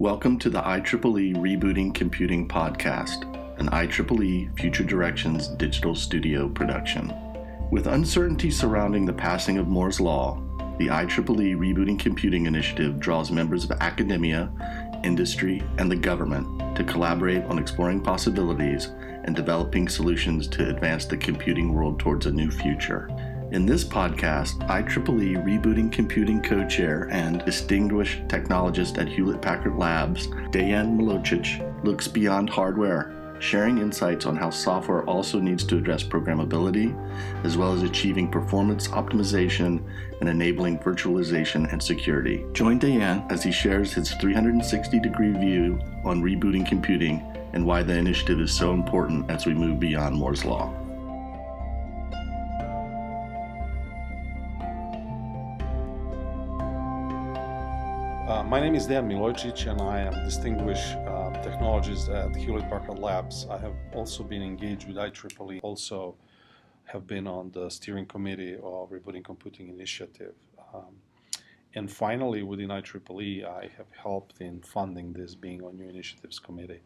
Welcome to the IEEE Rebooting Computing Podcast, an IEEE Future Directions digital studio production. With uncertainty surrounding the passing of Moore's Law, the IEEE Rebooting Computing Initiative draws members of academia, industry, and the government to collaborate on exploring possibilities and developing solutions to advance the computing world towards a new future. In this podcast, IEEE Rebooting Computing Co chair and distinguished technologist at Hewlett Packard Labs, Dejan Milojicic, looks beyond hardware, sharing insights on how software also needs to address programmability, as well as achieving performance optimization and enabling virtualization and security. Join Dayan as he shares his 360 degree view on rebooting computing and why the initiative is so important as we move beyond Moore's Law. My name is Dan Milojicic, and I am a distinguished uh, technologist at Hewlett Packard Labs. I have also been engaged with IEEE, also have been on the steering committee of Rebooting Computing Initiative. Um, and finally, within IEEE, I have helped in funding this being on New Initiatives Committee.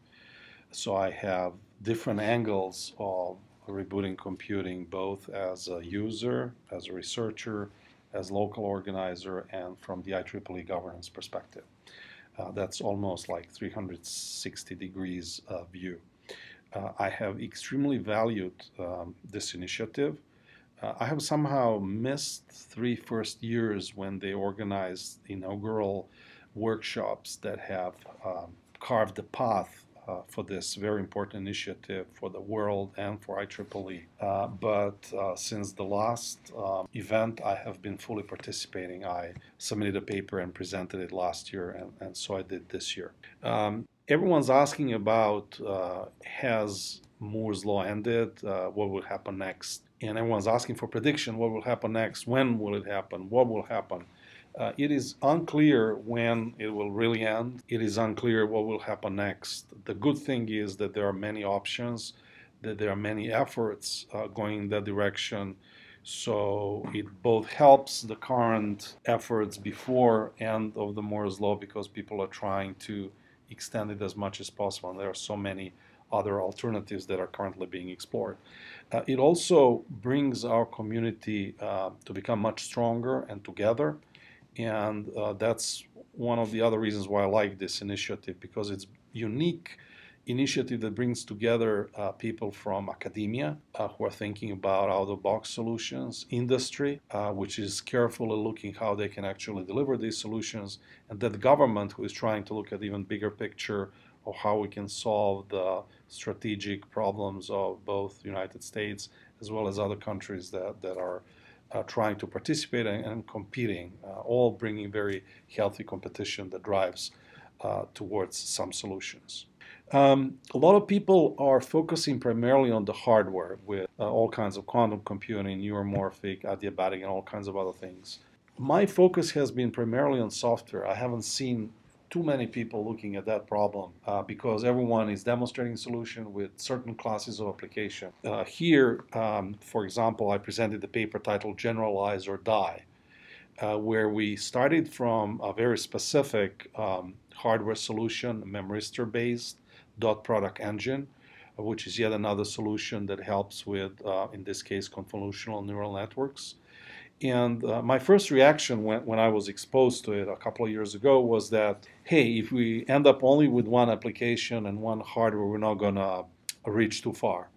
So I have different angles of rebooting computing, both as a user, as a researcher, as local organizer and from the IEEE governance perspective. Uh, that's almost like 360 degrees uh, view. Uh, I have extremely valued um, this initiative. Uh, I have somehow missed three first years when they organized inaugural workshops that have um, carved the path uh, for this very important initiative for the world and for IEEE. Uh, but uh, since the last um, event, I have been fully participating. I submitted a paper and presented it last year, and, and so I did this year. Um, everyone's asking about uh, has Moore's law ended? Uh, what will happen next? And everyone's asking for prediction. What will happen next? When will it happen? What will happen? Uh, it is unclear when it will really end. It is unclear what will happen next. The good thing is that there are many options, that there are many efforts uh, going in that direction. So it both helps the current efforts before end of the Moore's law because people are trying to extend it as much as possible. And there are so many other alternatives that are currently being explored. Uh, it also brings our community uh, to become much stronger and together and uh, that's one of the other reasons why I like this initiative because it's unique initiative that brings together uh, people from academia uh, who are thinking about out-of-box solutions, industry, uh, which is carefully looking how they can actually deliver these solutions, and that government who is trying to look at even bigger picture of how we can solve the strategic problems of both United States as well as other countries that, that are uh, trying to participate and, and competing, uh, all bringing very healthy competition that drives uh, towards some solutions. Um, a lot of people are focusing primarily on the hardware with uh, all kinds of quantum computing, neuromorphic, adiabatic, and all kinds of other things. My focus has been primarily on software. I haven't seen too many people looking at that problem uh, because everyone is demonstrating solution with certain classes of application. Uh, here, um, for example, I presented the paper titled Generalize or Die, uh, where we started from a very specific um, hardware solution, memristor-based dot product engine, which is yet another solution that helps with, uh, in this case, convolutional neural networks. And uh, my first reaction when, when I was exposed to it a couple of years ago was that, hey, if we end up only with one application and one hardware, we're not going to reach too far.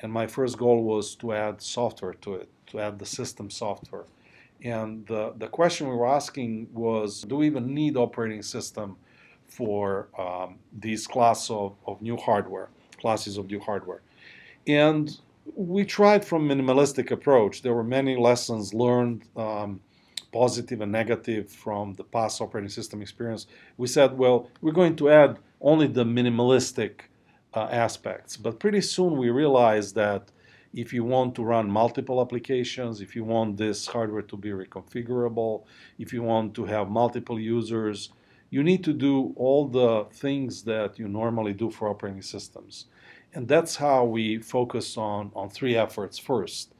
And my first goal was to add software to it, to add the system software. And the, the question we were asking was, do we even need operating system for um, these class of, of new hardware, classes of new hardware? And we tried from minimalistic approach. There were many lessons learned, um, positive and negative, from the past operating system experience. We said, well, we're going to add only the minimalistic uh, aspects. But pretty soon we realized that if you want to run multiple applications, if you want this hardware to be reconfigurable, if you want to have multiple users, you need to do all the things that you normally do for operating systems. And that's how we focused on, on three efforts first.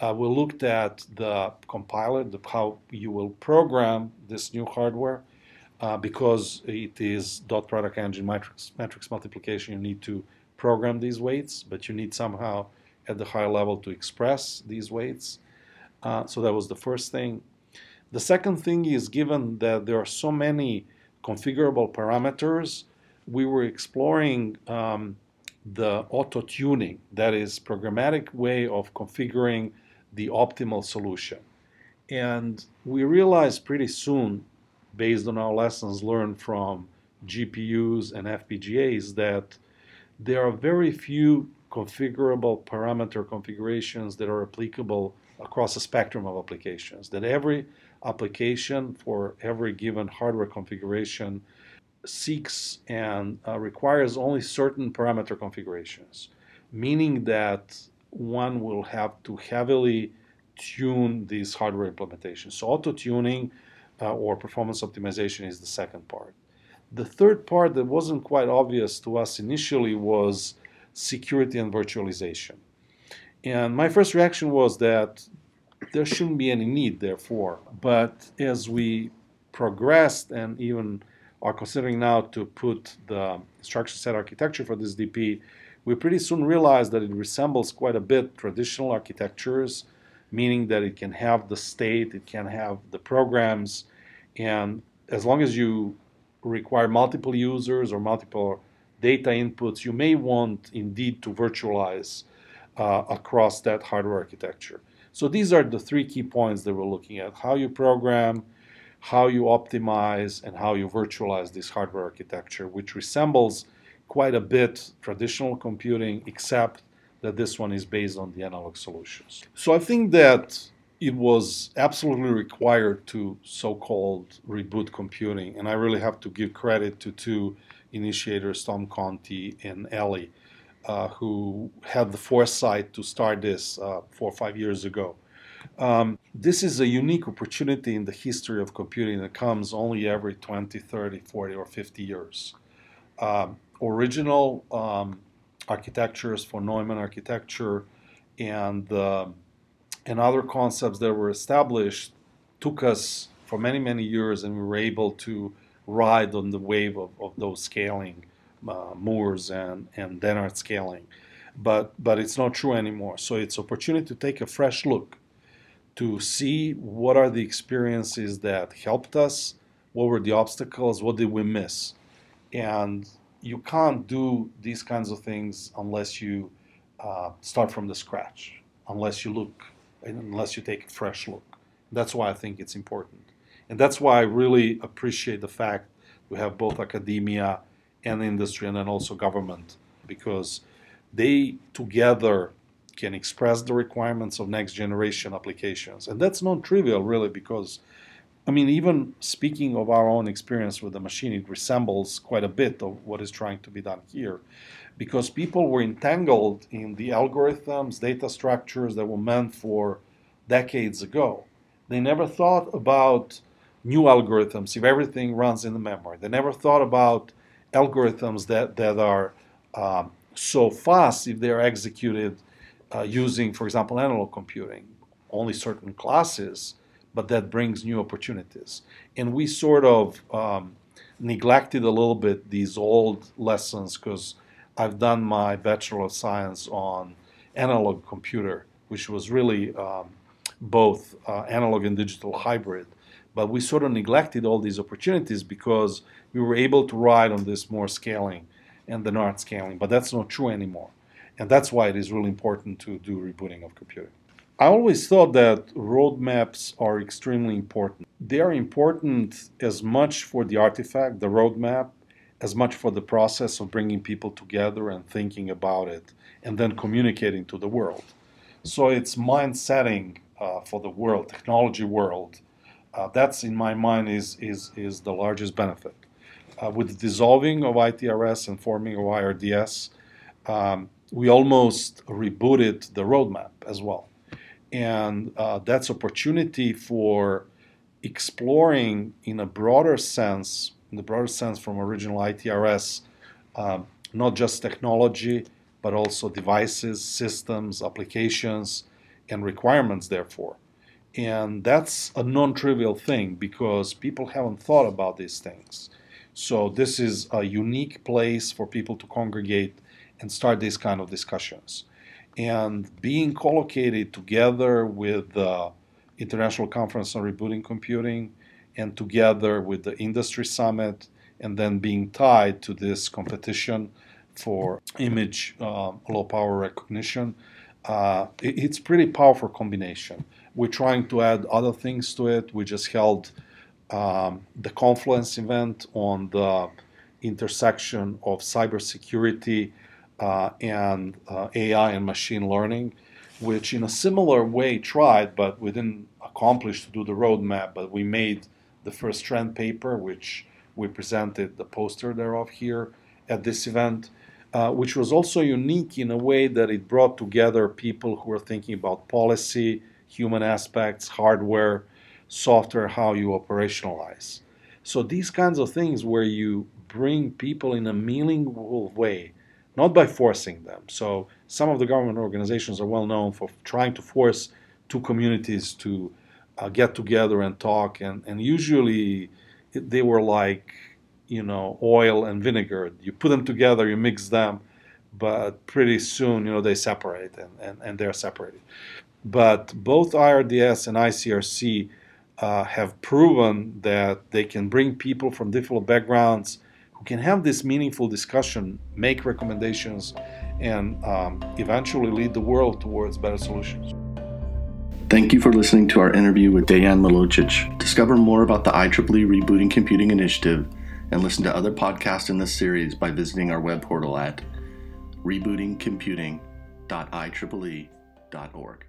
Uh, we looked at the compiler, the, how you will program this new hardware. uh, because it is dot product engine matrix, matrix multiplication. You need to program these weights, but you need somehow at the higher level to express these weights. Uh, so that was the first thing. The second thing is given that there are so many configurable parameters, we were exploring um, the auto tuning, that is, programmatic way of configuring the optimal solution. And we realized pretty soon, based on our lessons learned from GPUs and FPGAs, that there are very few configurable parameter configurations that are applicable across a spectrum of applications. That every application for every given hardware configuration seeks and uh, requires only certain parameter configurations, meaning that one will have to heavily tune these hardware implementations. So auto tuning uh, or performance optimization is the second part. The third part that wasn't quite obvious to us initially was security and virtualization. And my first reaction was that there shouldn't be any need, therefore. But as we progressed and even are considering now to put the instruction set architecture for this DP, we pretty soon realized that it resembles quite a bit traditional architectures, meaning that it can have the state, it can have the programs, and as long as you require multiple users or multiple data inputs, you may want indeed to virtualize uh, across that hardware architecture. So these are the three key points that we're looking at how you program, how you optimize, and how you virtualize this hardware architecture, which resembles quite a bit traditional computing, except that this one is based on the analog solutions. So I think that it was absolutely required to so-called reboot computing, and I really have to give credit to two initiators, Tom Conte and Elie, uh, who had the foresight to start this uh, four or five years ago. Um, this is a unique opportunity in the history of computing that comes only every 20, 30, 40, or 50 years. Um, original um, architectures von Neumann architecture and, uh, and other concepts that were established took us for many, many years, and we were able to ride on the wave of, of those scaling uh, Moores and, and Dennard scaling. But, but it's not true anymore. So it's opportunity to take a fresh look to see what are the experiences that helped us, what were the obstacles, what did we miss. And you can't do these kinds of things unless you uh, start from the scratch, unless you look, unless you take a fresh look. That's why I think it's important. And that's why I really appreciate the fact we have both academia and industry and then also government because they together can express the requirements of next generation applications. And that's not trivial, really, because, I mean, even speaking of our own experience with the machine, it resembles quite a bit of what is trying to be done here. Because people were entangled in the algorithms, data structures that were meant for decades ago. They never thought about new algorithms if everything runs in the memory. They never thought about algorithms that, that are um, so fast if they're executed uh, using, for example, analog computing, only certain classes, but that brings new opportunities. And we sort of um, neglected a little bit these old lessons because I've done my Bachelor of Science on analog computer, which was really um, both uh, analog and digital hybrid. But we sort of neglected all these opportunities because we were able to ride on this Moore scaling and Dennard scaling, but that's not true anymore. And that's why it is really important to do rebooting of computing. I always thought that roadmaps are extremely important. They are important as much for the artifact, the roadmap, as much for the process of bringing people together and thinking about it and then communicating to the world. So it's mind setting uh, for the world, technology world. Uh, that's in my mind is, is, is the largest benefit uh, with the dissolving of ITRS and forming of IRDS, um, we almost rebooted the roadmap as well. And uh, that's opportunity for exploring in a broader sense, in the broader sense from original ITRS, um, not just technology, but also devices, systems, applications, and requirements, therefore. And that's a non trivial thing because people haven't thought about these things. So, this is a unique place for people to congregate and start these kind of discussions. And being collocated together with the International Conference on Rebooting Computing and together with the Industry Summit, and then being tied to this competition for image uh, low power recognition, uh, it, it's pretty powerful combination. We're trying to add other things to it. We just held um, the Confluence event on the intersection of cybersecurity uh, and uh, AI and machine learning, which in a similar way tried, but we didn't accomplish to do the roadmap. But we made the first trend paper, which we presented the poster thereof here at this event, uh, which was also unique in a way that it brought together people who were thinking about policy, human aspects, hardware, software, how you operationalize. So these kinds of things where you bring people in a meaningful way, not by forcing them. So some of the government organizations are well known for trying to force two communities to uh, get together and talk, and, and usually they were like, you know, oil and vinegar. You put them together, you mix them, but pretty soon, you know, they separate and, and, and they're separated. But both IRDS and ICRC uh, have proven that they can bring people from different backgrounds who can have this meaningful discussion, make recommendations, and um, eventually lead the world towards better solutions. Thank you for listening to our interview with Dejan Milojicic. Discover more about the IEEE Rebooting Computing Initiative and listen to other podcasts in this series by visiting our web portal at rebootingcomputing.ieee.org.